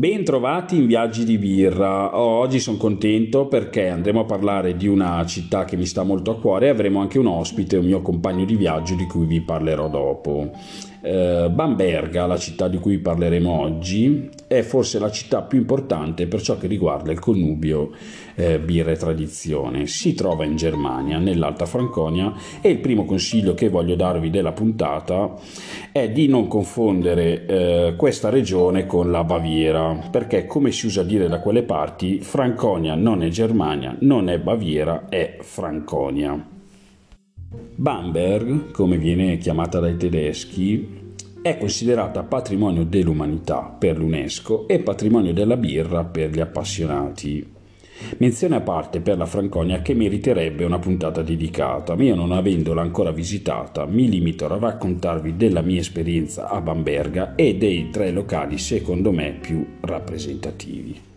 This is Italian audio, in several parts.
Bentrovati in Viaggi di Birra. Oggi sono contento perché andremo a parlare di una città che mi sta molto a cuore e avremo anche un ospite, un mio compagno di viaggio di cui vi parlerò dopo. Eh, Bamberga, la città di cui parleremo oggi, è forse la città più importante per ciò che riguarda il connubio eh, birra e tradizione. Si trova in Germania, nell'Alta Franconia e il primo consiglio che voglio darvi della puntata è di non confondere eh, questa regione con la Baviera, perché come si usa dire da quelle parti, Franconia non è Germania, non è Baviera, è Franconia. Bamberg, come viene chiamata dai tedeschi, è considerata patrimonio dell'umanità per l'UNESCO e patrimonio della birra per gli appassionati. Menzione a parte per la Franconia che meriterebbe una puntata dedicata, ma io non avendola ancora visitata mi limito a raccontarvi della mia esperienza a Bamberga e dei tre locali secondo me più rappresentativi.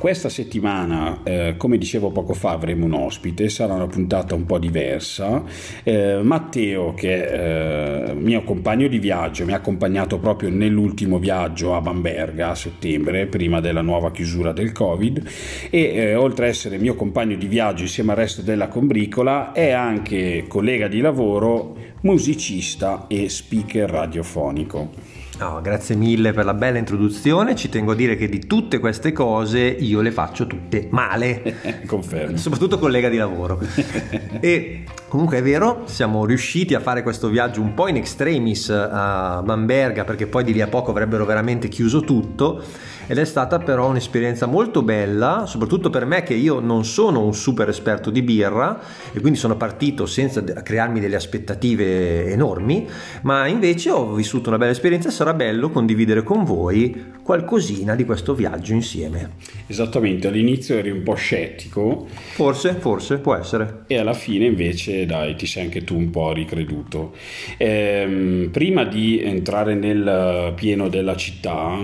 Questa settimana, eh, come dicevo poco fa, avremo un ospite, sarà una puntata un po' diversa. Eh, Matteo, che è eh, mio compagno di viaggio, mi ha accompagnato proprio nell'ultimo viaggio a Bamberga a settembre, prima della nuova chiusura del Covid, e eh, oltre ad essere mio compagno di viaggio insieme al resto della combricola, è anche collega di lavoro, musicista e speaker radiofonico. No, grazie mille per la bella introduzione. Ci tengo a dire che di tutte queste cose io le faccio tutte male. Confermo. Soprattutto collega di lavoro. e comunque è vero, siamo riusciti a fare questo viaggio un po' in extremis a Bamberga perché poi di lì a poco avrebbero veramente chiuso tutto ed è stata però un'esperienza molto bella, soprattutto per me che io non sono un super esperto di birra e quindi sono partito senza crearmi delle aspettative enormi, ma invece ho vissuto una bella esperienza e sarà bello condividere con voi qualcosina di questo viaggio insieme. Esattamente, all'inizio eri un po' scettico. Forse, forse, può essere. E alla fine invece, dai, ti sei anche tu un po' ricreduto. Ehm, prima di entrare nel pieno della città,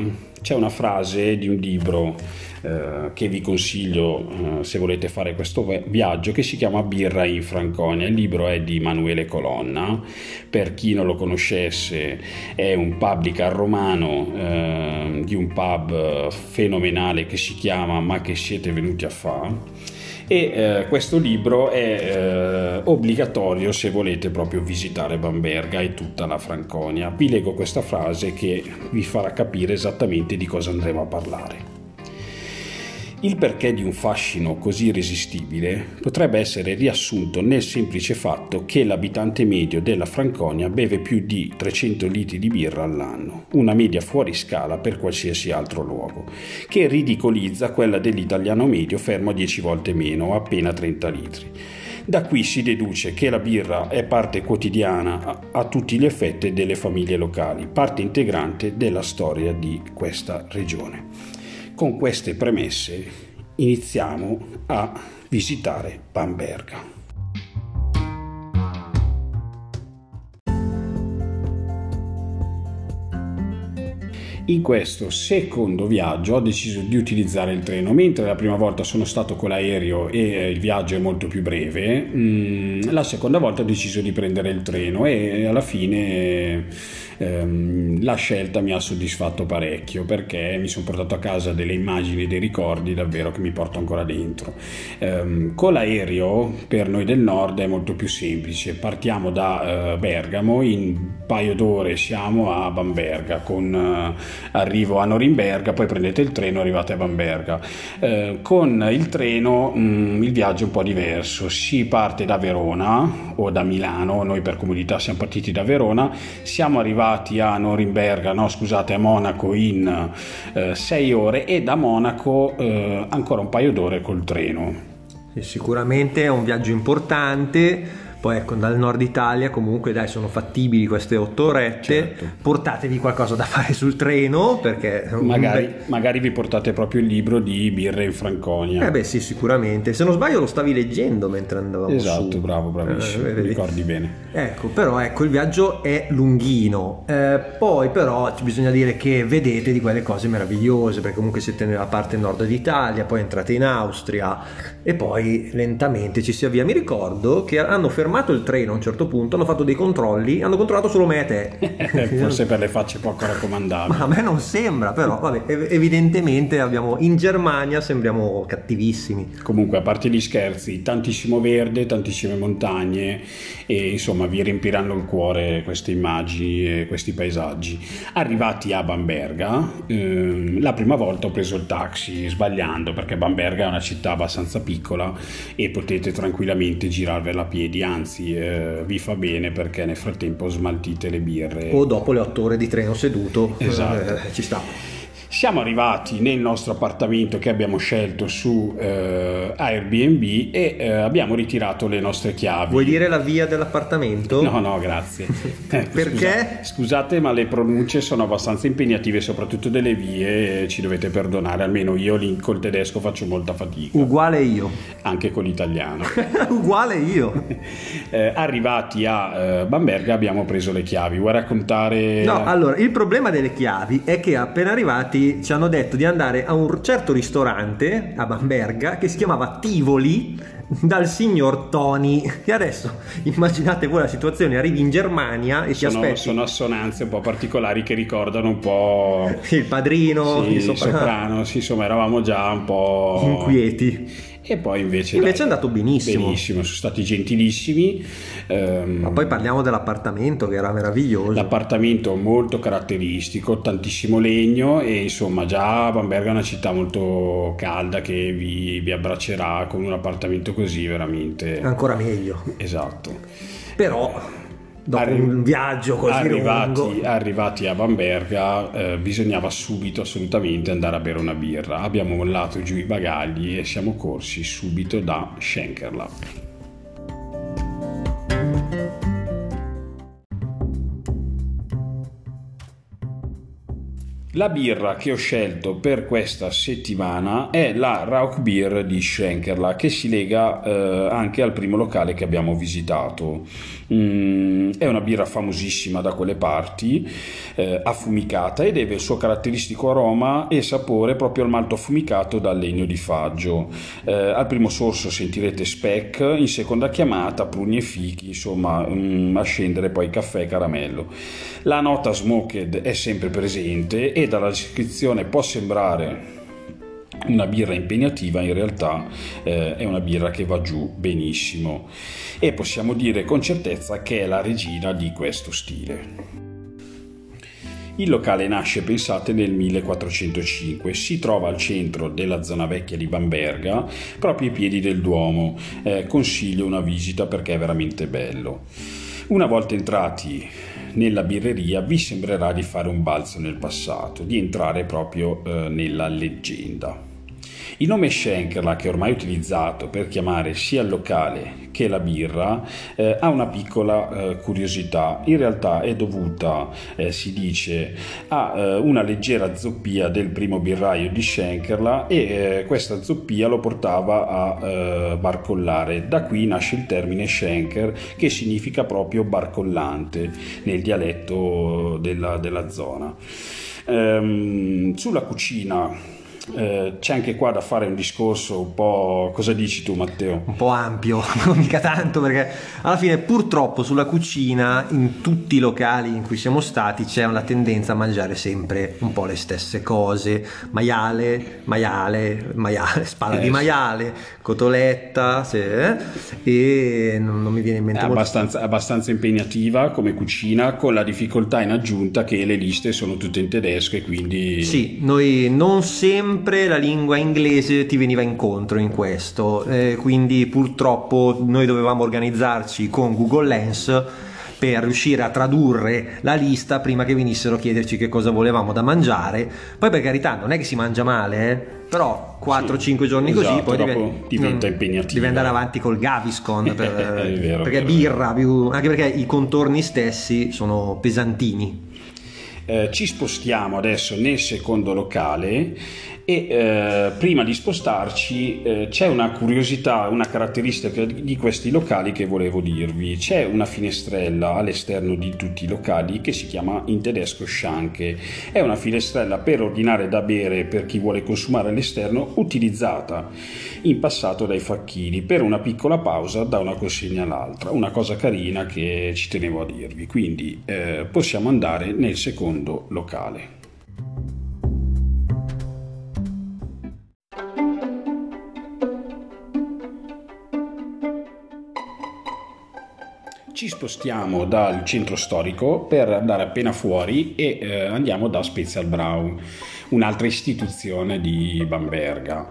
c'è una frase di un libro eh, che vi consiglio eh, se volete fare questo viaggio che si chiama Birra in Franconia. Il libro è di Emanuele Colonna. Per chi non lo conoscesse, è un publican romano eh, di un pub fenomenale che si chiama Ma che siete venuti a fare e eh, questo libro è eh, obbligatorio se volete proprio visitare Bamberga e tutta la Franconia. Vi leggo questa frase che vi farà capire esattamente di cosa andremo a parlare. Il perché di un fascino così irresistibile potrebbe essere riassunto nel semplice fatto che l'abitante medio della Franconia beve più di 300 litri di birra all'anno, una media fuori scala per qualsiasi altro luogo, che ridicolizza quella dell'italiano medio fermo a 10 volte meno, appena 30 litri. Da qui si deduce che la birra è parte quotidiana a tutti gli effetti delle famiglie locali, parte integrante della storia di questa regione. Con queste premesse iniziamo a visitare Bamberga. In questo secondo viaggio ho deciso di utilizzare il treno, mentre la prima volta sono stato con l'aereo e il viaggio è molto più breve, mm, la seconda volta ho deciso di prendere il treno e alla fine ehm, la scelta mi ha soddisfatto parecchio perché mi sono portato a casa delle immagini dei ricordi davvero che mi porto ancora dentro. Ehm, con l'aereo per noi del nord è molto più semplice, partiamo da eh, Bergamo, in un paio d'ore siamo a Bamberga, con eh, arrivo a Norimberga, poi prendete il treno e arrivate a Bamberga. Eh, con il treno mh, mm, il viaggio è un po' diverso, si parte da Verona o da Milano, noi per comodità siamo partiti da Verona, siamo arrivati arrivati a Norimberga, no scusate, a Monaco in 6 eh, ore e da Monaco eh, ancora un paio d'ore col treno. Sicuramente è un viaggio importante Poi ecco, dal nord Italia comunque dai sono fattibili queste otto orette, Certo. portatevi qualcosa da fare sul treno perché... Magari, magari vi portate proprio il libro di birre in Franconia. Eh beh sì, sicuramente. Se non sbaglio lo stavi leggendo mentre andavamo esatto, su. bravo, bravissimo, Eh, ricordi bene. Ecco, però ecco, il viaggio è lunghino. Eh, poi però bisogna dire che vedete di quelle cose meravigliose, perché comunque siete nella parte nord d'Italia, poi entrate in Austria e poi lentamente ci si avvia. Mi ricordo che hanno fermato il treno a un certo punto, hanno fatto dei controlli, hanno controllato solo me e te. Forse per le facce poco raccomandabili. Ma a me non sembra, però vabbè, ev- evidentemente abbiamo in Germania sembriamo cattivissimi. Comunque, a parte gli scherzi, tantissimo verde, tantissime montagne e insomma vi riempiranno il cuore queste immagini e questi paesaggi. Arrivati a Bamberga, ehm, la prima volta ho preso il taxi sbagliando perché Bamberga è una città abbastanza piccola e potete tranquillamente girarvela a piedi, anzi eh, vi fa bene perché nel frattempo smaltite le birre. O dopo le otto ore di treno seduto, Esatto. eh, ci sta. Siamo arrivati nel nostro appartamento che abbiamo scelto su eh, Airbnb e eh, abbiamo ritirato le nostre chiavi. Vuoi dire la via dell'appartamento? No, no, grazie. Eh, Perché? scusa- scusate, ma le pronunce sono abbastanza impegnative, soprattutto delle vie, ci dovete perdonare, almeno io lì col tedesco faccio molta fatica, Uguale io. anche con l'italiano. Uguale io. Eh, arrivati a eh, Bamberga abbiamo preso le chiavi. Vuoi raccontare? No, allora, il problema delle chiavi è che appena arrivati ci hanno detto di andare a un certo ristorante a Bamberga che si chiamava Tivoli dal signor Tony. E adesso immaginate voi la situazione, arrivi in Germania e ti sono, aspetti sono assonanze un po' particolari che ricordano un po' il padrino, sì, il sopra- soprano, sì, insomma eravamo già un po' inquieti. E poi invece... Invece dai, è andato benissimo. Benissimo, sono stati gentilissimi. ehm, Ma poi parliamo dell'appartamento che era meraviglioso. L'appartamento molto caratteristico, tantissimo legno e insomma già Bamberga è una città molto calda che vi, vi abbraccerà con un appartamento così veramente... Ancora meglio. Esatto. Però dopo Arri- un viaggio così arrivati, lungo arrivati a Bamberga eh, bisognava subito assolutamente andare a bere una birra. Abbiamo mollato giù i bagagli e siamo corsi subito da Schenkerla. La birra che ho scelto per questa settimana è la Rauch Beer di Schenkerla che si lega eh, anche al primo locale che abbiamo visitato. Mm, è una birra famosissima da quelle parti, eh, affumicata e deve il suo caratteristico aroma e sapore proprio al malto affumicato dal legno di faggio. Eh, al primo sorso sentirete speck, in seconda chiamata pruni e fichi, insomma mm, a scendere poi caffè e caramello. La nota smoked è sempre presente e dalla descrizione può sembrare una birra impegnativa, in realtà eh, è una birra che va giù benissimo e possiamo dire con certezza che è la regina di questo stile. Il locale nasce, pensate, nel 1405, si trova al centro della zona vecchia di Bamberga, proprio ai piedi del Duomo. Eh, consiglio una visita perché è veramente bello. Una volta entrati nella birreria vi sembrerà di fare un balzo nel passato, di entrare proprio eh, nella leggenda. Il nome Schenkerla, che è ormai utilizzato per chiamare sia il locale che la birra, eh, ha una piccola eh, curiosità. In realtà è dovuta, eh, si dice, a eh, una leggera zoppia del primo birraio di Schenkerla e eh, questa zoppia lo portava a eh, barcollare. Da qui nasce il termine Schenker, che significa proprio barcollante nel dialetto della, della zona. Ehm, sulla cucina eh, c'è anche qua da fare un discorso un po'. Cosa dici tu, Matteo? un po' ampio, non mica tanto perché alla fine purtroppo sulla cucina in tutti i locali in cui siamo stati c'è una tendenza a mangiare sempre un po' le stesse cose, maiale, maiale, maiale, spalla Eh, di maiale, cotoletta, sì, eh, e non, non mi viene in È mente molto- abbastanza, abbastanza impegnativa come cucina, con la difficoltà in aggiunta che le liste sono tutte in tedesco e quindi. Sì, noi non sempre la lingua inglese ti veniva incontro in questo, eh, quindi purtroppo noi dovevamo organizzarci con Google Lens per riuscire a tradurre la lista prima che venissero a chiederci che cosa volevamo da mangiare. Poi per carità non è che si mangia male, eh? però 4-5 sì, giorni esatto, così poi diven- diventa impegnativo. Devi andare avanti col Gaviscon per, vero, perché birra, più, anche perché i contorni stessi sono pesantini. Eh, ci spostiamo adesso nel secondo locale e eh, prima di spostarci eh, c'è una curiosità, una caratteristica di questi locali che volevo dirvi. C'è una finestrella all'esterno di tutti i locali che si chiama in tedesco Schanke. È una finestrella per ordinare da bere per chi vuole consumare all'esterno utilizzata in passato dai facchini per una piccola pausa da una consegna all'altra. Una cosa carina che ci tenevo a dirvi. Quindi eh, possiamo andare nel secondo locale. ci spostiamo dal centro storico per andare appena fuori e eh, andiamo da Spezial Brau, un'altra istituzione di Bamberga.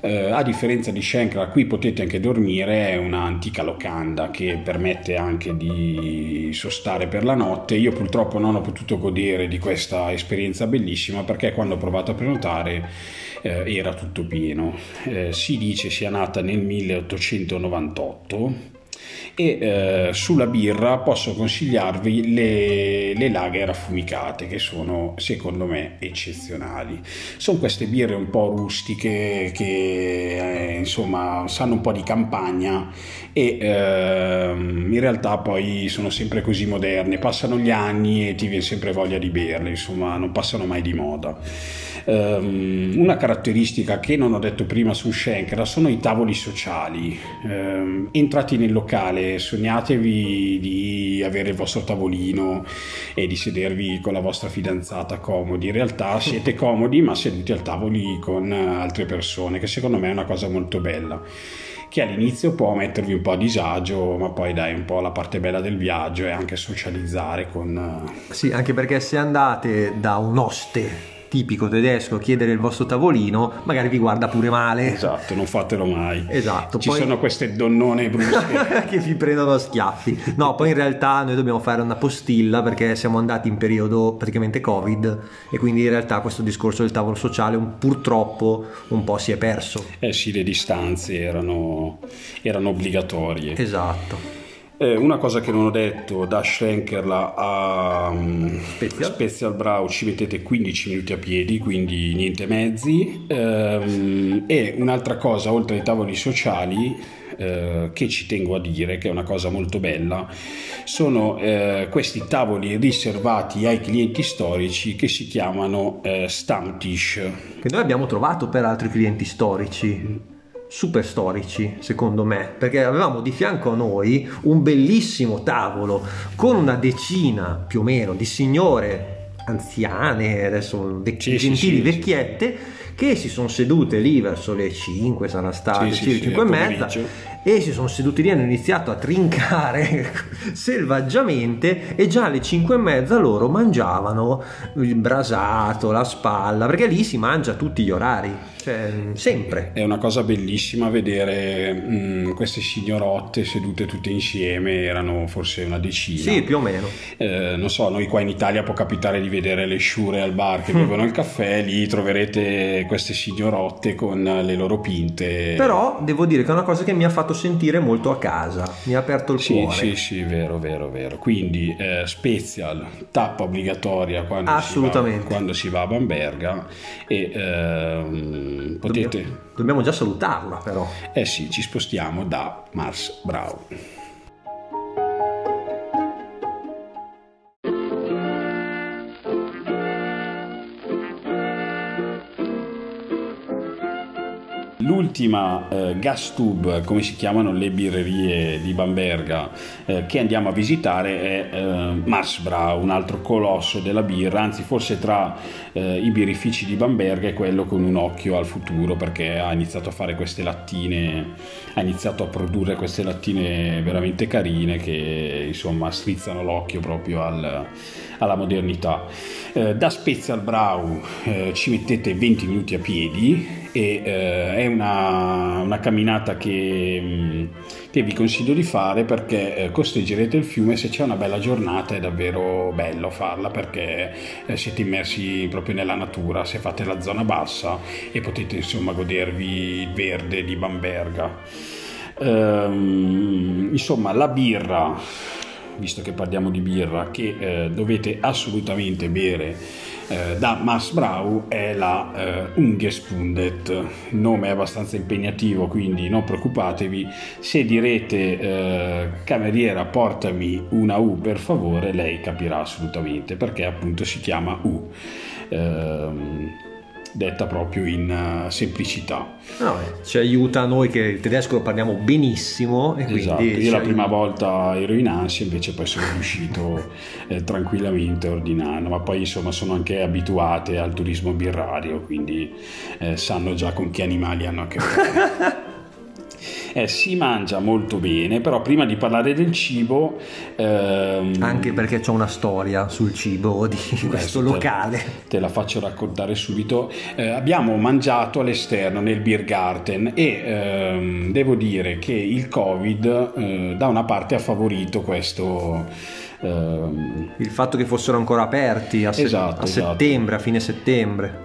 Eh, a differenza di Schenkler, qui potete anche dormire, è un'antica locanda che permette anche di sostare per la notte. Io purtroppo non ho potuto godere di questa esperienza bellissima perché quando ho provato a prenotare eh, era tutto pieno. Eh, si dice sia nata nel 1898 e eh, sulla birra posso consigliarvi le, le lager affumicate che sono secondo me eccezionali. Sono queste birre un po' rustiche che eh, insomma sanno un po' di campagna e eh, in realtà poi sono sempre così moderne. Passano gli anni e ti viene sempre voglia di berle insomma non passano mai di moda. Um, una caratteristica che non ho detto prima su Schenker sono i tavoli sociali. Um, entrati nel locale, sognatevi di avere il vostro tavolino e di sedervi con la vostra fidanzata comodi. In realtà siete comodi ma seduti al tavolo con altre persone, che secondo me è una cosa molto bella che all'inizio può mettervi un po' a disagio, ma poi dai un po' la parte bella del viaggio è anche socializzare con... Sì, anche perché se andate da un oste tipico tedesco chiedere il vostro tavolino, magari vi guarda pure male. Esatto, non fatelo mai. Esatto. Ci poi... sono queste donnone brusche che vi prendono a schiaffi. No, poi in realtà noi dobbiamo fare una postilla perché siamo andati in periodo praticamente Covid e quindi in realtà questo discorso del tavolo sociale un, purtroppo un po' si è perso. Eh sì, le distanze erano, erano obbligatorie. Esatto. Eh, una cosa che non ho detto, da Schrenkerla a um, Special. Special Brow ci mettete 15 minuti a piedi, quindi niente mezzi. Um, e un'altra cosa, oltre ai tavoli sociali, eh, che ci tengo a dire, che è una cosa molto bella, sono eh, questi tavoli riservati ai clienti storici che si chiamano eh, Stammtisch. Che noi abbiamo trovato per altri clienti storici super storici, secondo me, perché avevamo di fianco a noi un bellissimo tavolo con una decina più o meno di signore anziane, adesso vec- sì, gentili sì, sì, vecchiette, che si sono sedute lì verso le 5, sarà state, sì, sì, 5 e mezza e si sono seduti lì hanno iniziato a trincare selvaggiamente e già alle 5 e mezza loro mangiavano il brasato, la spalla, perché lì si mangia tutti gli orari, cioè sempre. È una cosa bellissima vedere mh, mm, queste signorotte sedute tutte insieme, erano forse una decina. Sì, più o meno. Eh, non so, noi qua in Italia può capitare di vedere le sciure al bar che bevono il caffè, lì troverete queste signorotte con le loro pinte. Però devo dire che è una cosa che mi ha fatto sentire molto a casa, mi ha aperto il sì, cuore. Sì, sì, vero, vero, vero. Quindi eh, special, tappa obbligatoria quando, Assolutamente. Si va, quando si va a Bamberga e ehm, potete... Dobbiamo, dobbiamo già salutarla però. Eh sì, ci spostiamo da Mars Brown. L'ultima eh, gas tube, come si chiamano le birrerie di Bamberga, eh, che andiamo a visitare è eh, Marsbra, un altro colosso della birra, anzi forse tra eh, i birrifici di Bamberga è quello con un occhio al futuro perché ha iniziato a fare queste lattine, ha iniziato a produrre queste lattine veramente carine che insomma strizzano l'occhio proprio al, alla modernità. Eh, da Spezia al Brau eh, ci mettete 20 minuti a piedi e eh, è una, una camminata che, mm, che, vi consiglio di fare perché eh, costeggerete il fiume se c'è una bella giornata è davvero bello farla perché eh, siete immersi proprio nella natura se fate la zona bassa e potete insomma godervi il verde di Bamberga. Ehm, insomma la birra visto che parliamo di birra, che eh, dovete assolutamente bere eh, da Mars Brau è la eh, Ungespundet. Il nome è abbastanza impegnativo, quindi non preoccupatevi. Se direte eh, cameriera portami una U per favore, lei capirà assolutamente perché appunto si chiama U. Eh, detta proprio in uh, semplicità. No, eh, ci aiuta noi che il tedesco lo parliamo benissimo. E esatto, io la prima volta ero in ansia, invece poi sono riuscito eh, tranquillamente ordinando, ma poi insomma sono anche abituate al turismo birrario, quindi eh, sanno già con che animali hanno a che fare. eh, si mangia molto bene, però prima di parlare del cibo... Ehm, Anche perché c'è una storia sul cibo di questo locale. Te, te, la faccio raccontare subito. Eh, abbiamo mangiato all'esterno nel Beer Garden e ehm, devo dire che il Covid eh, da una parte ha favorito questo ehm, il fatto che fossero ancora aperti a, se- esatto, a esatto. settembre, a fine settembre.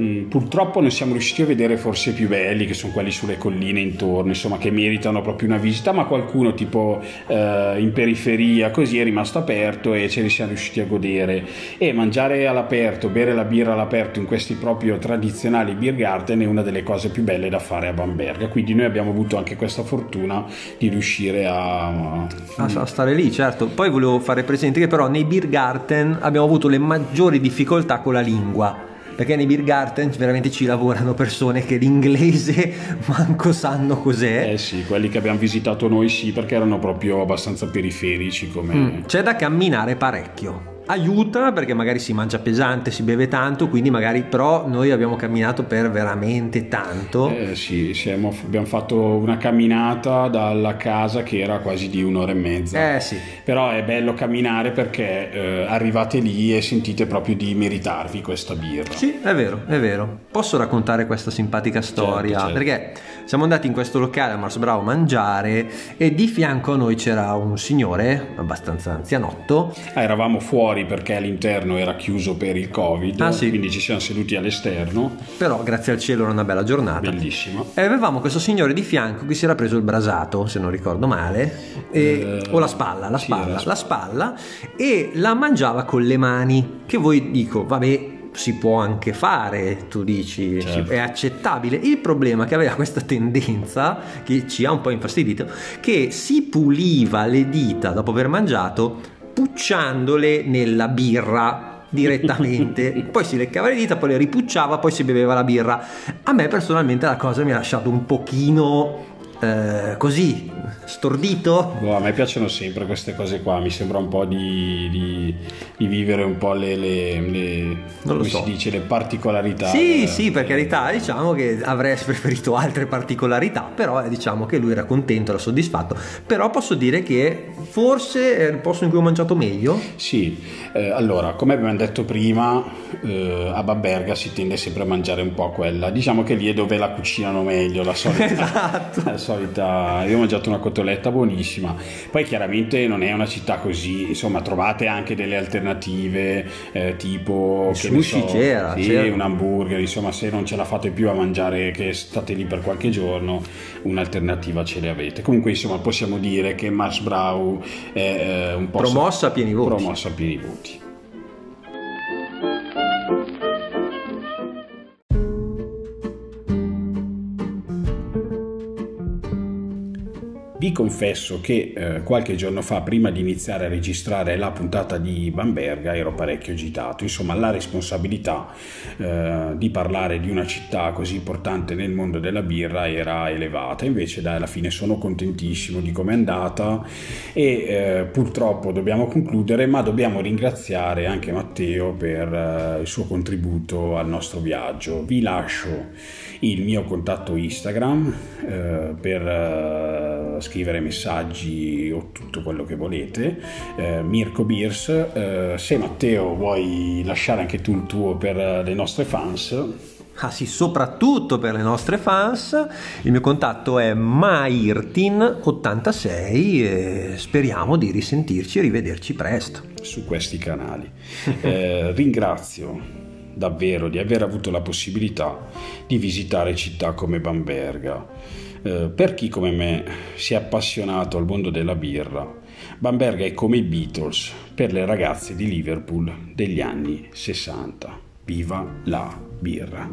Mm, purtroppo non siamo riusciti a vedere forse i più belli, che sono quelli sulle colline intorno, insomma, che meritano proprio una visita, ma qualcuno tipo eh, in periferia così è rimasto aperto e ce li siamo riusciti a godere. E mangiare all'aperto, bere la birra all'aperto in questi proprio tradizionali beer garden è una delle cose più belle da fare a Bamberga. Quindi noi abbiamo avuto anche questa fortuna di riuscire a, a, a stare lì, certo. Poi volevo fare presente che però nei beer garden abbiamo avuto le maggiori difficoltà con la lingua perché nei beer garden veramente ci lavorano persone che l'inglese manco sanno cos'è. Eh sì, quelli che abbiamo visitato noi sì, perché erano proprio abbastanza periferici come... Mm, c'è da camminare parecchio aiuta perché magari si mangia pesante, si beve tanto, quindi magari però noi abbiamo camminato per veramente tanto. Eh sì, siamo, abbiamo fatto una camminata dalla casa che era quasi di un'ora e mezza. Eh sì. Però è bello camminare perché eh, arrivate lì e sentite proprio di meritarvi questa birra. Sì, è vero, è vero. Posso raccontare questa simpatica certo, storia? Certo, certo. Perché siamo andati in questo locale a Mars Bravo a mangiare e di fianco a noi c'era un signore abbastanza anzianotto. Ah, eravamo fuori fuori perché all'interno era chiuso per il covid ah, sì. quindi ci siamo seduti all'esterno però grazie al cielo era una bella giornata bellissima e avevamo questo signore di fianco che si era preso il brasato se non ricordo male e, eh, o la spalla la spalla, sì, la spalla e la mangiava con le mani che voi dico vabbè si può anche fare, tu dici, certo. è accettabile. Il problema è che aveva questa tendenza, che ci ha un po' infastidito, che si puliva le dita dopo aver mangiato pucciandole nella birra direttamente, poi si leccava le dita, poi le ripucciava, poi si beveva la birra. A me personalmente la cosa mi ha lasciato un pochino eh, così stordito. Boh, a me piacciono sempre queste cose qua, mi sembra un po' di, di, di vivere un po' le, le, le come so. si dice, le particolarità. Sì, eh, sì, per carità, diciamo che avrei preferito altre particolarità, però eh, diciamo che lui era contento, era soddisfatto. Però posso dire che forse è il posto in cui ho mangiato meglio. Sì, eh, allora, come abbiamo detto prima, eh, a Babberga si tende sempre a mangiare un po' quella. Diciamo che lì è dove la cucinano meglio, la solita. esatto. Solita. Io ho mangiato una cotoletta buonissima. Poi chiaramente non è una città così, insomma, trovate anche delle alternative eh, tipo che sushi so, c'era, sì, c'era. un hamburger, insomma, se non ce la fate più a mangiare che state lì per qualche giorno, un'alternativa ce le avete. Comunque, insomma, possiamo dire che Mars Brau è eh, un po' promossa a pieni voti. Promossa a pieni voti. Vi confesso che eh, qualche giorno fa, prima di iniziare a registrare la puntata di Bamberga, ero parecchio agitato. Insomma, la responsabilità eh, di parlare di una città così importante nel mondo della birra era elevata. Invece, dai, alla fine sono contentissimo di come è andata e eh, purtroppo dobbiamo concludere, ma dobbiamo ringraziare anche Matteo per eh, il suo contributo al nostro viaggio. Vi lascio il mio contatto Instagram eh, per eh, scrivere messaggi o tutto quello che volete. Eh, Mirko Beers, eh, se Matteo vuoi lasciare anche tu il tuo per le nostre fans. Ah sì, soprattutto per le nostre fans. Il mio contatto è mairtin86 e speriamo di risentirci e rivederci presto. Su questi canali. Eh, ringrazio davvero di aver avuto la possibilità di visitare città come Bamberga. Eh, per chi come me si è appassionato al mondo della birra, Bamberga è come i Beatles per le ragazze di Liverpool degli anni 60. Viva la birra!